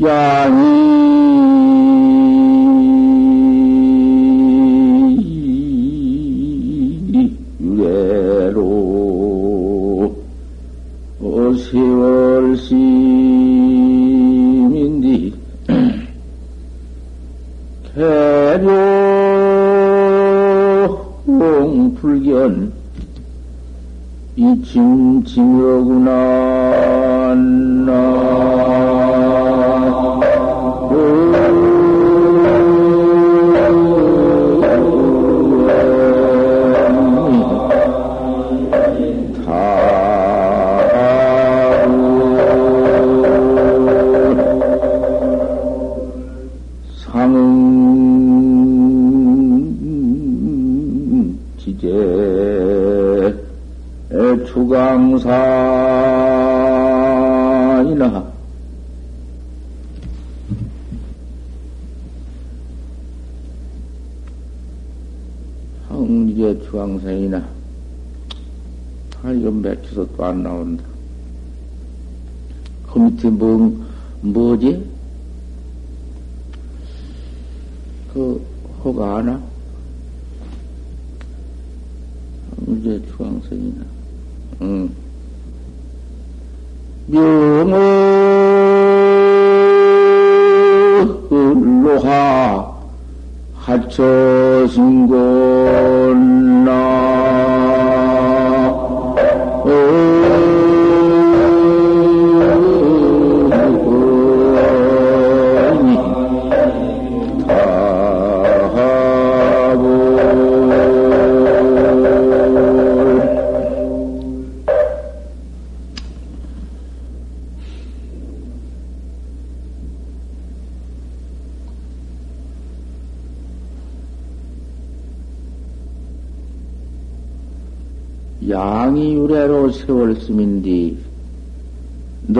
양이 유래로 세월심인디 개룡 불견 이침 징여구나 로하 하처신곤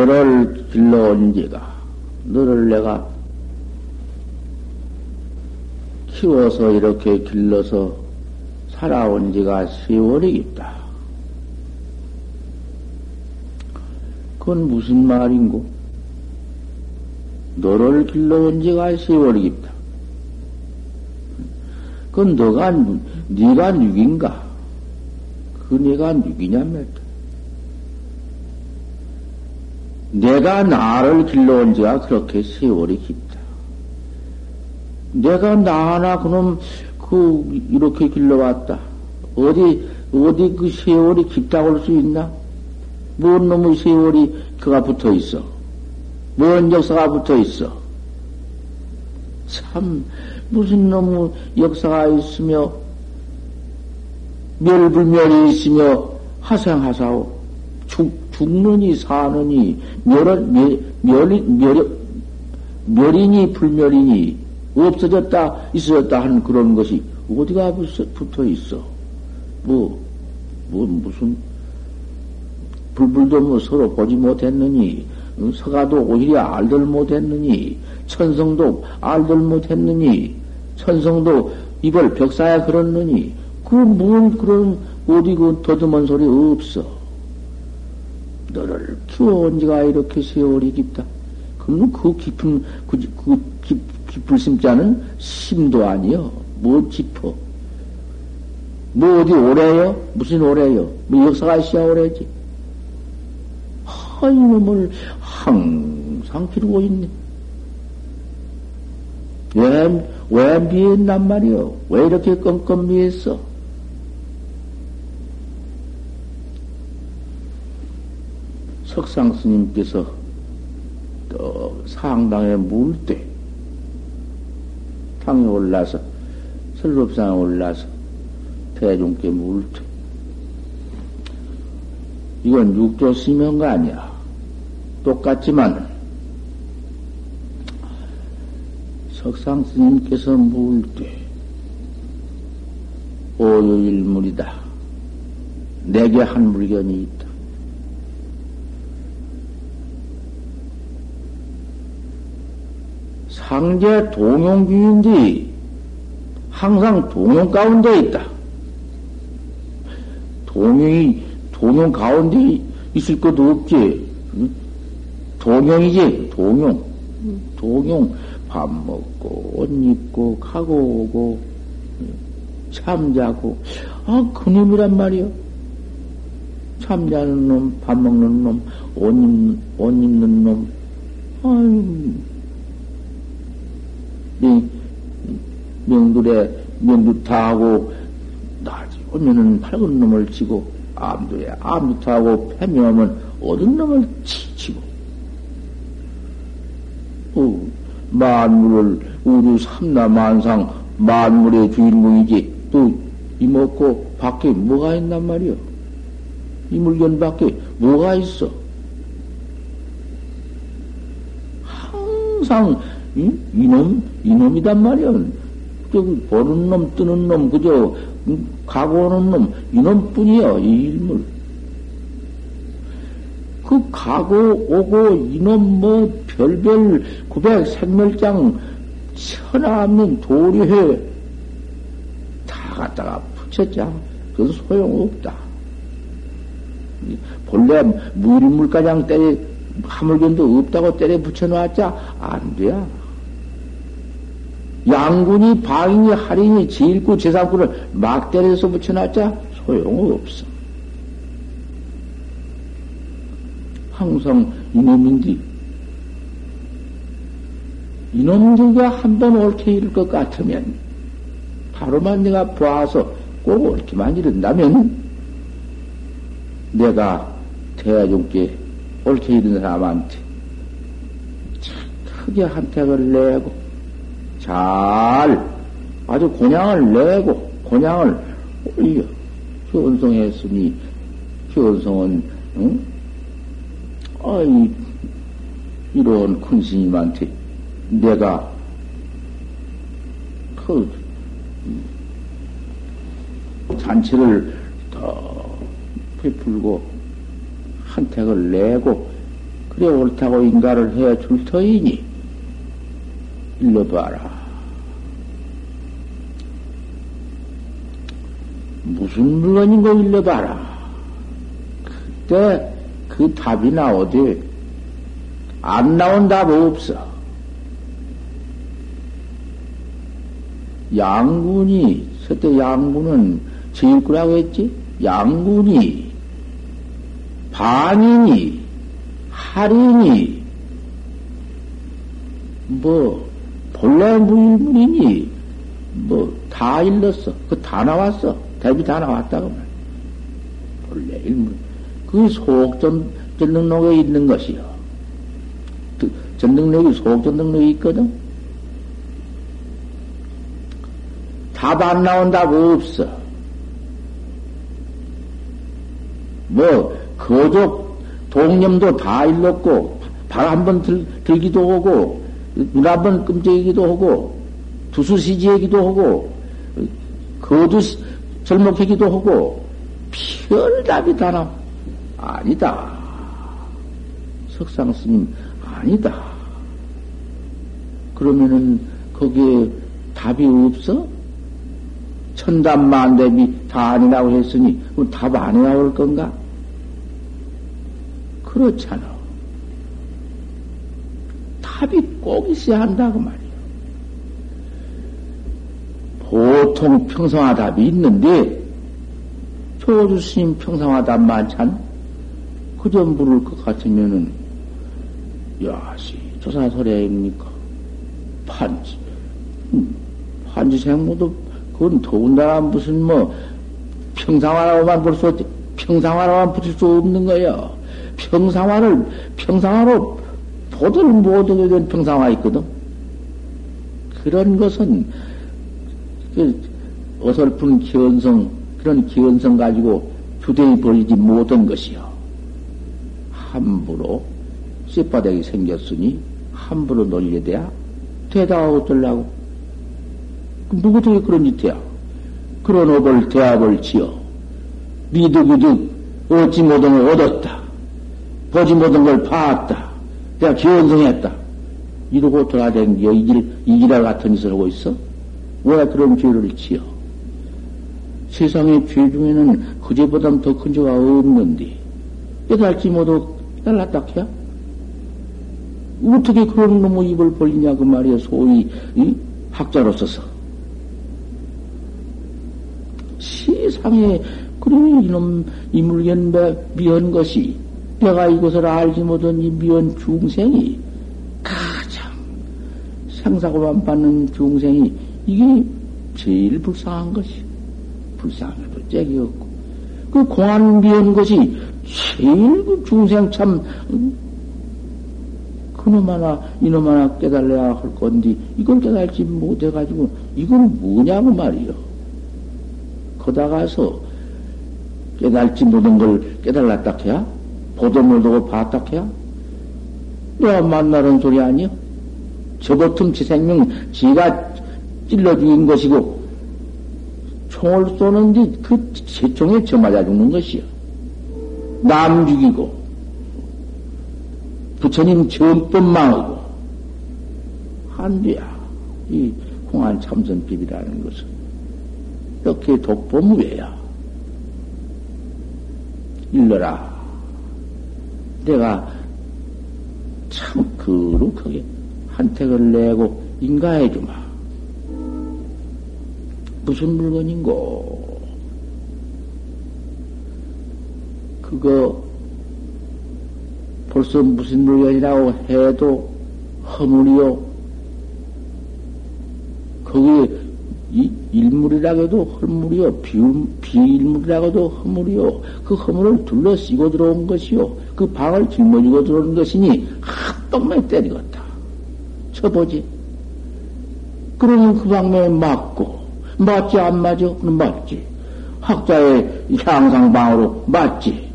너를 길러온 지가 너를 내가 키워서 이렇게 길러서 살아온 지가 세월이겠다. 그건 무슨 말인고? 너를 길러온 지가 세월이겠다. 그건 너가, 네가 누긴가? 그 네가 누구냐 말이야. 내가 나를 길러온 지가 그렇게 세월이 깊다. 내가 나 하나 그놈 그 이렇게 길러왔다. 어디 어디 그 세월이 깊다고 할 수 있나? 뭔 놈의 세월이 그가 붙어 있어? 뭔 역사가 붙어 있어? 참 무슨 놈의 역사가 있으며 멸불멸이 있으며 하생하사오. 죽, 죽느니 사느니 멸은 멸, 멸이 멸, 멸이니 불멸이니 없어졌다 있어졌다 하는 그런 것이 어디가 붙어 있어? 뭐, 뭐 무슨 불불도 뭐 서로 보지 못했느니 서가도 오히려 알들 못했느니 천성도 알들 못했느니 천성도 이걸 벽사에 걸었느니 그뭔 그런 어디 그 더듬은 소리 없어. 너를 키워온 지가 이렇게 세월이 깊다. 그러면 그 깊은 그, 그 깊, 깊을 심자는 심도 아니여. 뭐 깊어. 뭐 어디 오래요? 무슨 오래요? 뭐 역사가 있어야 오래지. 하, 이놈을 항상 기르고 있네. 왜, 왜 미했단 말이요? 왜 이렇게 껌껌 미했어? 석상 스님께서 또 상당에 물 때, 당에 올라서, 설법상에 올라서 대중께 물 때. 이건 육조 스명가 아니야. 똑같지만, 석상 스님께서 물 때, 오유일물이다. 내게 한 물건이 있다. 상제 동용규인데 항상 동용 가운데 있다. 동용이 동용 가운데 있을 것도 없지. 동용이지 동용. 동용 밥 먹고 옷 입고 가고 오고 잠자고 아 그놈이란 말이요. 잠자는 놈, 밥 먹는 놈, 옷, 입, 옷 입는 놈, 아유, 명, 명둘에 명두타하고 나지 오면은 밝은 놈을 치고 암두에 암두타하고 패명하면 어두운 놈을 치치고. 어, 만물을 우주 삼라만상 만물의 주인공이지. 또 이먹고 밖에 뭐가 있단 말이요 이 물건 밖에 뭐가 있어? 항상 이, 이놈 이놈이단 말이야 저기 보는 놈 뜨는 놈 그저 가고 오는 놈 이놈뿐이야 이 일물 그 가고 오고 이놈 뭐 별별 구백 생멸장 천하 없는 도리해 다 갖다가 붙였자 그건 소용없다. 본래 무일물가장 때려 하물견도 없다고 때려 붙여놓았자 안 돼야. 양군이 방인이 할인이 제일구 제사구를 막 때려서 붙여놨자 소용없어. 항상 이놈인데 이놈들과 한번 옳게 이룰 것 같으면 바로만 내가 봐서 꼭 옳게만 이른다면 내가 대중께 옳게 이른 사람한테 크게 한택을 내고 잘 아주 곤양을 내고 곤양을 올려 현성했으니 현성은 응? 아이, 이런 큰 스님한테 내가 그 잔치를 더 베풀고 한택을 내고 그래 옳다고 인가를 해 줄 터이니 일러 봐라. 무슨 물건인고 일러 봐라. 그때 그 답이 나오되 안 나온 답 없어. 양군이 그때 양군은 제일구라고 했지. 양군이 반인이 할인이 뭐 본래 무일문이니 뭐 다 일렀어. 그 다 나왔어. 대비 다 나왔다고 말. 본래 일문. 그 속전 전능록에 있는 것이요. 그 전능록이 속전능록이 있거든. 답 안 나온다고 없어. 뭐 거족 동념도 다 일렀고 발 한 번 들기도 하고 눈 한 번 끔찍이기도 하고 두수시지하기도 하고 거두 절목하기도 하고 별답이 다 나와. 아니다. 석상 스님, 아니다. 그러면은 거기에 답이 없어? 천담만대비 다 아니라고 했으니, 그럼 답 안 나올 건가? 그렇잖아. 답이 꼭 있어야 한다고 말이야. 보통 평성화 답이 있는데, 조주 스님 평성화 답 많잖아? 그저 물을 것 같으면은, 야시, 조사설야입니까? 판지. 음, 판지 생모도, 그건 더군다나 무슨 뭐, 평상화라고만 볼 수 없지. 평상화라고만 붙일 수 없는 거야. 평상화를, 평상화로 보들 못하게 된 평상화 있거든. 그런 것은, 그, 어설픈 기원성, 그런 기원성 가지고 주대히 벌이지 못한 것이요. 함부로 쇳바닥이 생겼으니 함부로 놀려대야 대답하고 어쩌려고? 누구도 그런 짓이야? 그런 업을 대합을 지어 미득이득 얻지 못한 걸 얻었다. 보지 못한 걸 봤다. 내가 기원성했다. 이러고 돌아다니며 이길, 이기라 같은 짓을 하고 있어? 왜 그런 죄를 지어? 세상의 죄 중에는 그제보다 더큰 죄가 없는데, 깨달지 못하고 날랐다 캐? 어떻게 그런 놈의 입을 벌리냐, 그 말이야, 소위, 이? 학자로서서. 세상에, 그래, 이놈, 이 물견 미연 것이, 내가 이것을 알지 못한 이 미연 중생이, 가장 생사고만 받는 중생이, 이게 제일 불쌍한 것이. 불쌍해도 짝이 없고. 그 공안 미연 것이 제일 그 중생 참, 그놈 하나, 이놈 하나 깨달아야 할 건데, 이걸 깨달지 못해가지고, 이건 뭐냐고 말이요. 거다 가서 깨달지 못한 걸 깨달았다 해야? 보도 못하고 봤다 해야? 내가 만나는 소리 아니요? 저 같은 지 생명, 지가 찔러 죽인 것이고, 총을 쏘는데 그 재총에 저 맞아 죽는 것이요. 남 죽이고, 부처님 전법 망하고, 한뒤야. 이 공안 참선법이라는 것은. 이렇게 독보무외야. 일러라. 내가 참 거룩하게 한택을 내고 인가해주마. 무슨 물건인고? 그거 벌써 무슨 물건이라고 해도 허물이요. 거기에 이 일물이라고 해도 헐물이요. 비, 비일물이라고 해도 허물이요. 그 허물을 둘러쓰고 들어온 것이요. 그 방을 짊어지고 들어오는 것이니 핫똥에 때리겠다. 쳐보지. 그러면 그 방면에 맞고, 맞지 안 맞아? 그럼 맞지. 학자의 향상방으로 맞지.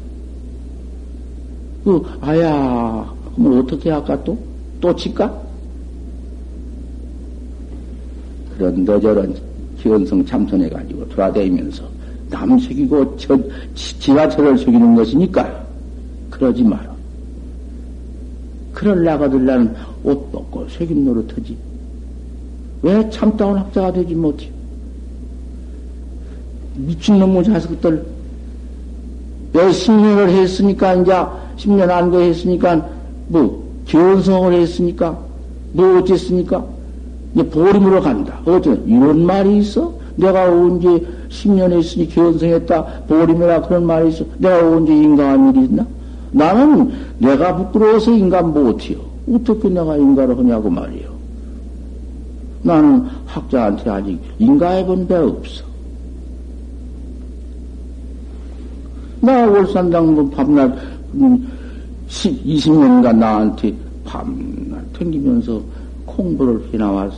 그, 아야, 그럼 어떻게 할까 또? 또 칠까? 그런 너저런 기원성 참선해가지고 돌아다니면서 남 속이고 저, 저를 속이는 것이니까 그러지 마라. 그럴라거들 나는 옷 벗고 속임 노릇하지. 왜 참다운 학자가 되지 못해? 미친놈의 자식들, 왜 10년을 했으니까, 이제 10년 안거 했으니까, 뭐, 견성을 했으니까, 뭐 어쨌습니까? 이제 보림으로 간다. 어째 이런 말이 있어? 내가 언제 10년 했으니 견성했다. 보림이라 그런 말이 있어. 내가 언제 인간한 일이 있나? 나는 내가 부끄러워서 인간 못해요. 어떻게 내가 인간을 하냐고 말이요. 나는 학자한테 아직 인가해 본데 없어. 나 월산당 뭐 밤낮, 음, 10, 20년간 나한테 밤낮 튕기면서 공부를 해 나왔어.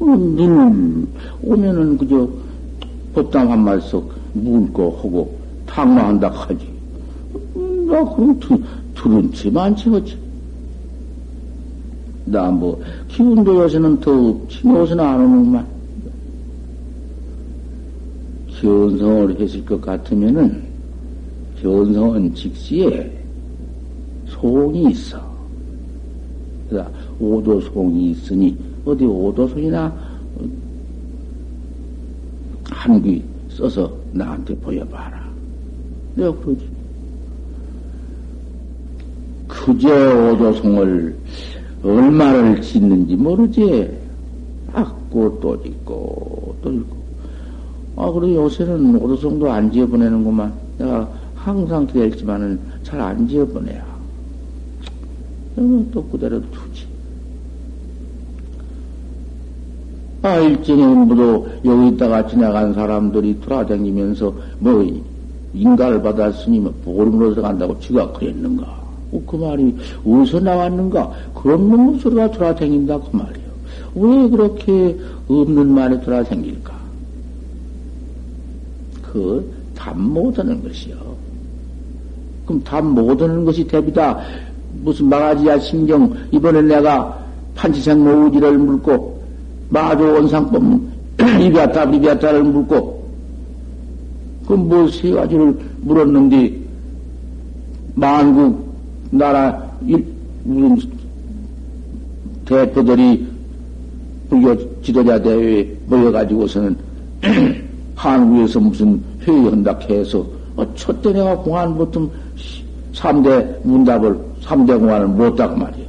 어, 늘 오면은 그저 법당 한 말석 묻고 하고 탕마한다 하지. 음, 나 그럼 두, 들은 지 많지 어찌. 나뭐 기운도 요새는 더 없지 요새는 안 오는구만. 견성을 했을 것 같으면은 견성은 직시에 소이 있어. 그러니까 오도송이 있으니 어디 오도송이나 한 귀 써서 나한테 보여봐라. 내가 그러지. 그저 오도송을 얼마를 짓는지 모르지. 악고 또 짓고 또 짓고. 아, 그래 요새는 오도송도 안 지어보내는구만. 내가 항상 기다렸지만은 잘 안 지어보내야. 또 그대로 두지. 아, 일전에 모두 여기 있다가 지나간 사람들이 돌아다니면서 뭐 인가를 받았으니 뭐 보름으로 들어간다고 지가 그랬는가? 어, 그 말이 어디서 나왔는가? 그런 놈의 소리가 돌아다닌다 그 말이요. 왜 그렇게 없는 말이 돌아다닐까? 그 답 못하는 것이요. 그럼 답 못하는 것이 대비다. 무슨 망아지야 신경 이번에 내가 판치생 모우지를 물고 마조 원상법 리비아타 리비아타를 묻고 그뭐세 가지를 물었는데 만국 나라 일, 대표들이 불교 지도자 대회에 모여가지고서는 한국에서 무슨 회의한다 해서 어, 첫째 내가 공안 보통 3대 문답을 3대 공안을 못다고 말이에요.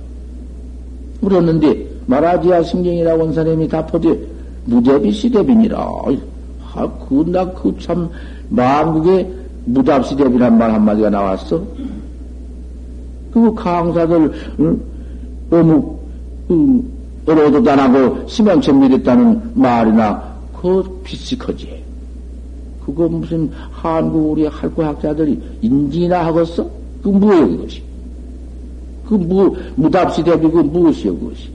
물었는데 말하지야 신경이라고 한 사람이 답하되 무대비 시대비니라. 아, 그, 나, 그 참, 만국에 무답 시대비란 말 한마디가 나왔어. 그 강사들, 응? 어묵, 응, 어로도 단하고 심양천 미랬다는 말이나, 그 비슷하지. 그거 무슨 한국 우리 할구 학자들이 인지나 하겠어? 그 뭐예요, 그것이? 그 무, 무답시대비 그 무엇이요, 그것이?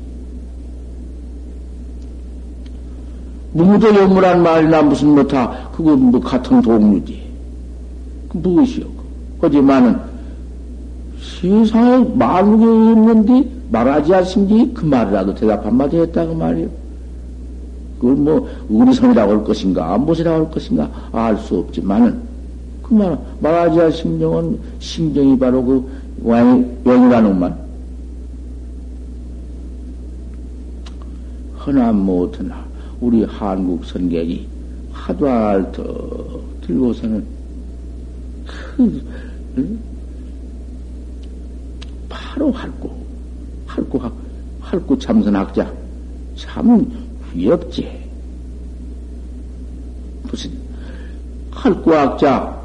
무무도 연무란 말이나 무슨 뭐다, 그거 뭐 같은 동류지. 그 무엇이요? 하지만은 세상에 말국에 없는데 말하지 않습니까? 그 말이라도 대답 한마디 했다 그 말이요. 그걸 뭐 의리성이라고 할 것인가 무엇이라고 할 것인가 알 수 없지만은 그 말, 말하지 않 심정은 심정이 바로 그 왕이라는 말. 허나 못하나 우리 한국 선객이 하도 알더 들고서는 그 응? 바로 할구 할구 할구 참선학자 참 위협지 무슨 할구학자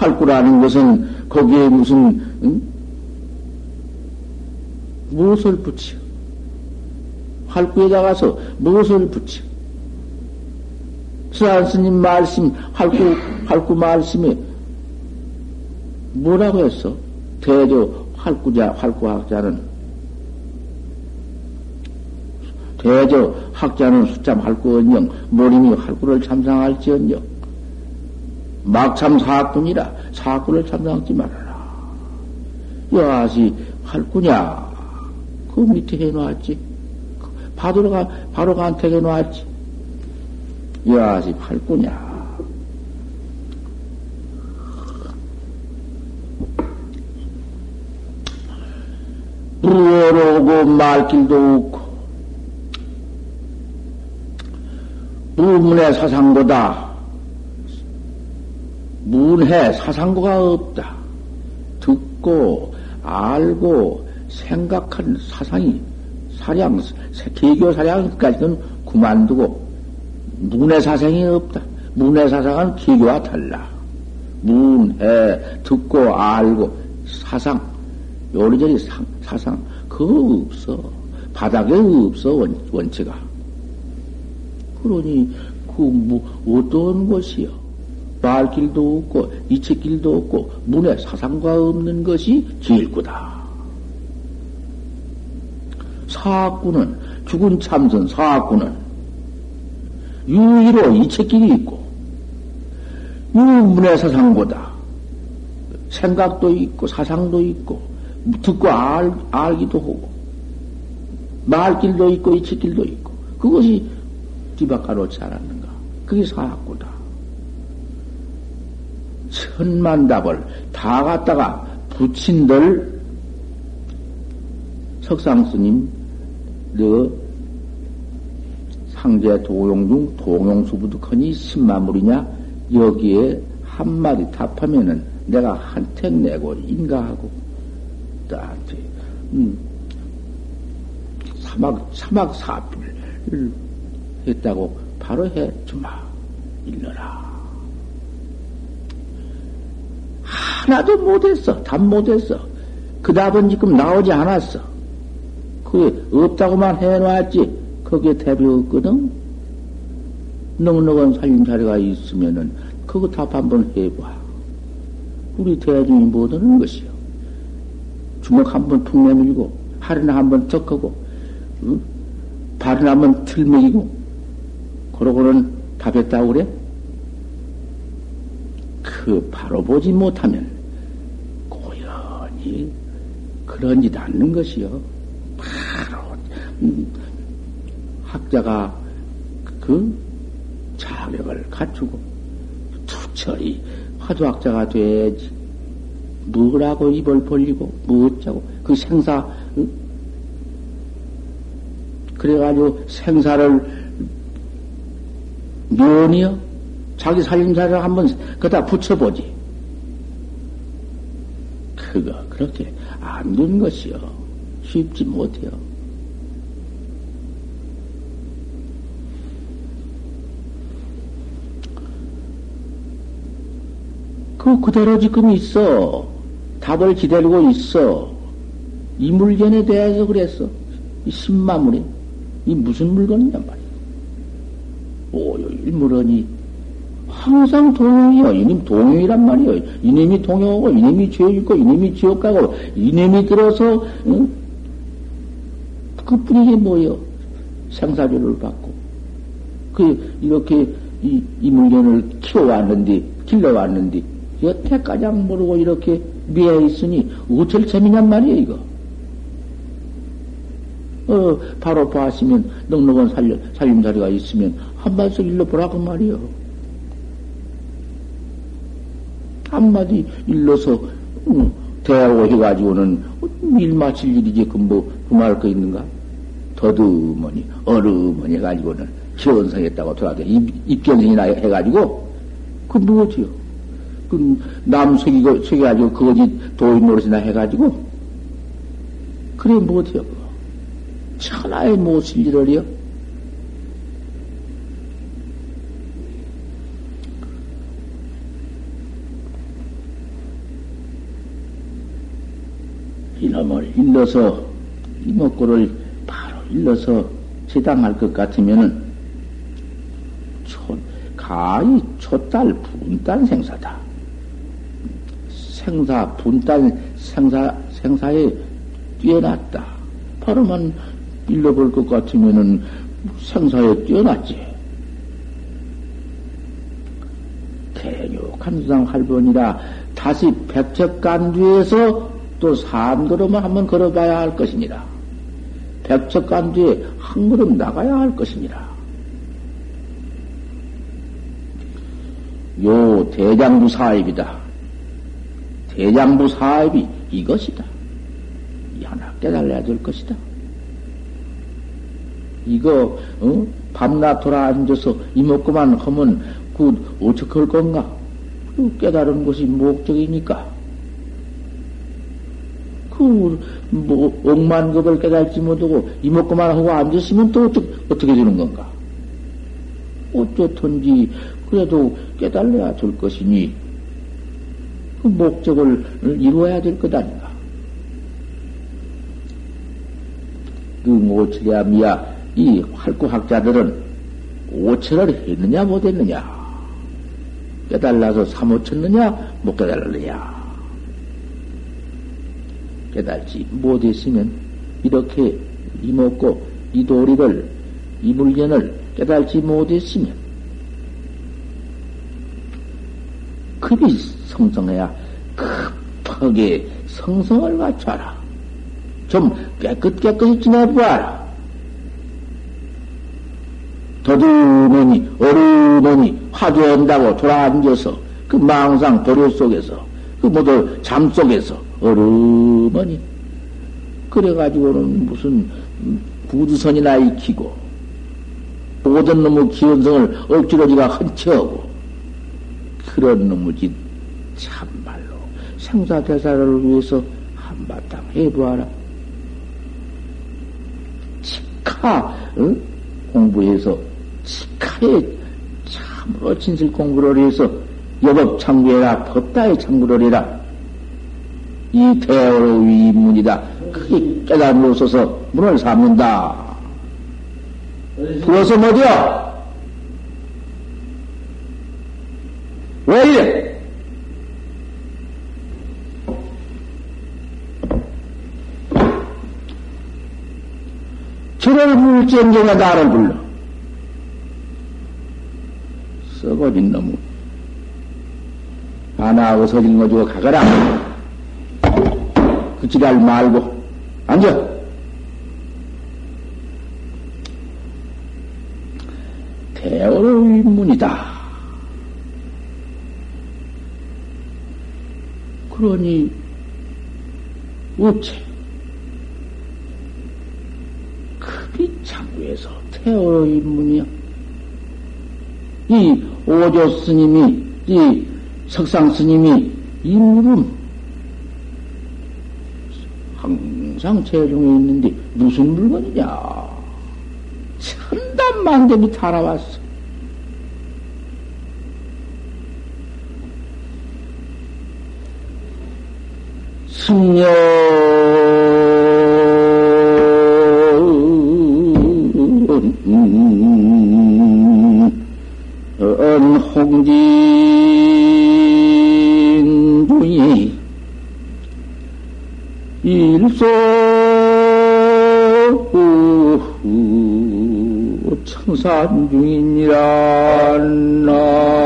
할구라는 것은 거기에 무슨 응? 무엇을 붙여 활구에다 가서 무엇을 붙여? 수산 스님 말씀, 활구, 활구 말씀에 뭐라고 했어? 대저 활구자, 활구학자는 대저 학자는 숫자 활구언영, 모림이 활구를 참상할지언영. 막참 사꾼이라 사꾼을 참상하지 말아라. 여하시 활구냐? 그 밑에 해놓았지. 바로 가, 바로 간택해 놨지. 야지 팔구냐. 무어로고 말길도 없고, 무문의 사상보다 문해 사상고가 없다. 듣고, 알고, 생각한 사상이 사량, 개교 사량까지는 그만두고, 문의 사상이 없다. 문의 사상은 개교와 달라. 문해, 듣고, 알고, 사상, 요리저리 상, 사상, 그거 없어. 바닥에 없어, 원, 원체가. 그러니, 그, 뭐, 어떤 것이요? 말길도 없고, 이책길도 없고, 문에 사상과 없는 것이 제일 구다. 사학구는 죽은 참선 사학구는 유의로 이체끼리 있고 유문의 사상보다 생각도 있고 사상도 있고 듣고 알, 알기도 하고 말길도 있고 이체길도 있고 그것이 뒤바꿔놓지 않았는가 그게 사학구다 천만 답을 다 갖다가 붙인들. 석상스님 너 상제 도용 중 동용수부득하니 십만물이냐? 여기에 한마디 답하면은 내가 한택 내고 인가하고 나한테 음, 사막 사막 사필을 했다고 바로 해. 주마 일러라 하나도 못했어 답 못했어 그 답은 지금 나오지 않았어 그게 없다고만 해놨지 거기에 대비 없거든. 넉넉한 살림살이가 있으면은 그거 답 한번 해봐. 우리 대중이 못하는 것이요. 주먹 한번 툭 내밀고 하루나 한번 턱하고 응? 발은 한번 틀먹이고 그러고는 답했다고 그래? 그 바로 보지 못하면 고연히 그런 짓 않는 것이요. 바로 음, 학자가 그 자격을 갖추고 투철이 화두학자가 돼야지. 뭐라고 입을 벌리고 뭐어쩌고 그 생사 응? 그래가지고 생사를 면이요 자기 살림살이를 한번 그다 붙여보지 그거 그렇게 안된 것이요. 쉽지 못해요. 그 그대로 지금 있어. 답을 기다리고 있어. 이 물건에 대해서 그랬어. 이 신마물이. 이 무슨 물건이냐 말이야. 오요일 물건이 항상 동용이요. 이님 동용이란 말이요. 이님이 동용하고, 이님이 죄 짓고, 이님이 지옥 가고, 이님이 들어서, 응? 그 뿐이지 뭐요. 생사교를 받고. 그, 이렇게 이, 이 물건을 키워왔는데, 길러왔는데, 여태까지 안 모르고 이렇게 미해 있으니 어쩔 재미냔 말이에요, 이거. 어, 바로 봤으면 넉넉한 살려, 살림살이가 있으면 한마디씩 일러 보라고 말이요. 한마디 일러서, 응, 대하고 해가지고는 일 마칠 일이지, 그 뭐, 그말 거 있는가? 더듬머니, 어르머니 해가지고는 기원성했다고 돌아가, 입견생이나 해가지고, 그 무엇이요? 그남 속이고, 속여가지고, 그거지 도인 노릇이나 해가지고, 그래. 천하에 못쓸 일을요. 이놈을 일러서, 이목구를 바로 일러서 제당할 것 같으면은, 초, 가히 초달 분단 생사다. 생사, 분단 생사, 생사에 뛰어났다. 바로만 일러볼 것 같으면은 생사에 뛰어났지. 대륙한 수상 할번이라 다시 백척간 뒤에서 또 삼걸음을 한번 걸어봐야 할 것이니라. 백척간 뒤에 한 걸음 나가야 할 것이니라. 요 대장부 사입이다. 대장부 사입이 이것이다. 이 하나 깨달아야 될 것이다. 이거 어? 밤낮 돌아 앉아서 이먹고만 하면 그 어떻게 할 건가? 그 깨달은 것이 목적이니까. 그 뭐 억만급을 깨달지 못하고 이먹고만 하고 앉았으면 또 어떻게, 어떻게 되는 건가? 어쩌든지 그래도 깨달아야 될 것이니 그 목적을 이루어야 될 것 아닌가. 그 모철이야 미야 이 활구학자들은 오철을 했느냐 못했느냐 깨달아서 사모쳤느냐 못 깨달았느냐 깨달지 못했으면 이렇게 이먹고 이 도리를 이 물건을 깨달지 못했으면 급이 성성해야 급하게 성성을 갖춰라. 좀 깨끗 깨끗이 지내보아라. 더듬으니 어르머니 화두한다고 돌아앉아서 그 망상 도료 속에서 그 모두 잠 속에서 어르머니 그래가지고는 무슨 구두선이나 익히고 모든 놈의 기원성을 억지로 지가 헌치하고 그런 놈의 참말로 생사대사를 위해서 한바탕 해보아라. 치카 응? 공부해서 치카에 참으로 진실 공부를 해서 여법 참고해라 법다에 참고를 해라. 이 대어의 위문이다. 크게 깨달음으로 써서 문을 삼는다. 부어서 뭐디야? 왜 이래? 저를 물전경에 나를 불러. 썩어진 놈. 하나 어서진 거 주고 가거라. 그 지랄 말고, 앉아. 대어의 문이다. 그러니, 어째? 급이 창구에서 태어의 문이야. 이 오조 스님이, 이 석상 스님이 이 물은 항상 체중에 있는데 무슨 물건이냐? 천단만대이 달아왔어. 승려 홍진 중이 일소 산 중이니라 나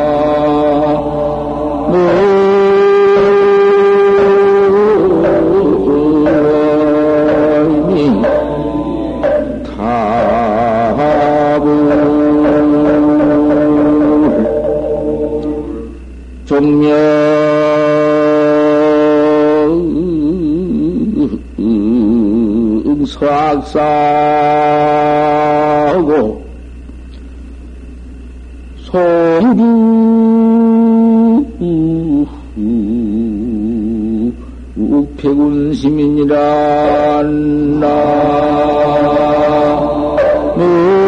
서악사하고 소비 우패군시민이란 나. 네.